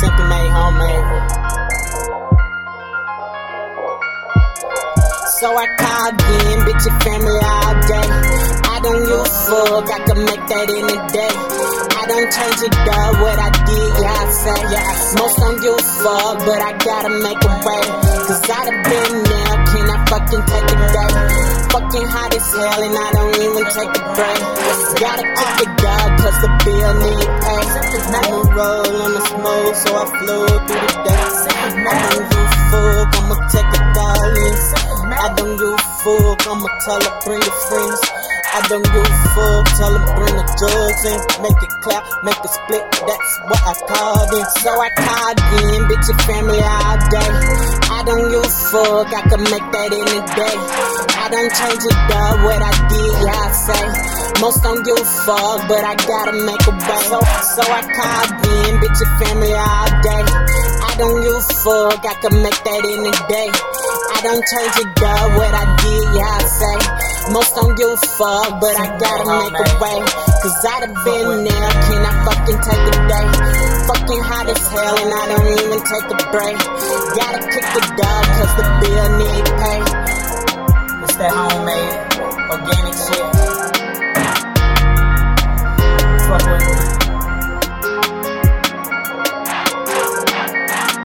simply made homemade. So I called in, bitch, your family all day. I don't a fuck, I can make that in a day. I don't change it up, what I did, yeah, I say, yeah. Most don't give fuck, but I gotta make a way. Cause I done been there, can I fucking take a day? Fucking hot as hell, and I don't even take a break. Gotta kick the dog, cause the bill need pay. I'ma roll on the smoke, so I flow through the day. I don't a fuck, I'ma take a dollar. I don't a fuck, I'ma tell her bring your friends. I don't give a fuck, tell them bring the drugs in. Make it clap, make it split, that's what I called in. So I called in, bitch, your family all day. I don't give a fuck, I can make that in a day. I don't change it up, what I did, yeah, I say. Most don't give a fuck, but I gotta make a way. So, so I call in, bitch, your family all day. I don't give a fuck, I can make that in a day. I don't change it up, what I did, yeah, I say. Most don't give a fuck, but I gotta make a way. Cause I done been there, can I fucking take a day? Fucking hard as hell and I don't even take a break. Gotta kick the dog cause the bill need pay. It's that homemade organic shit.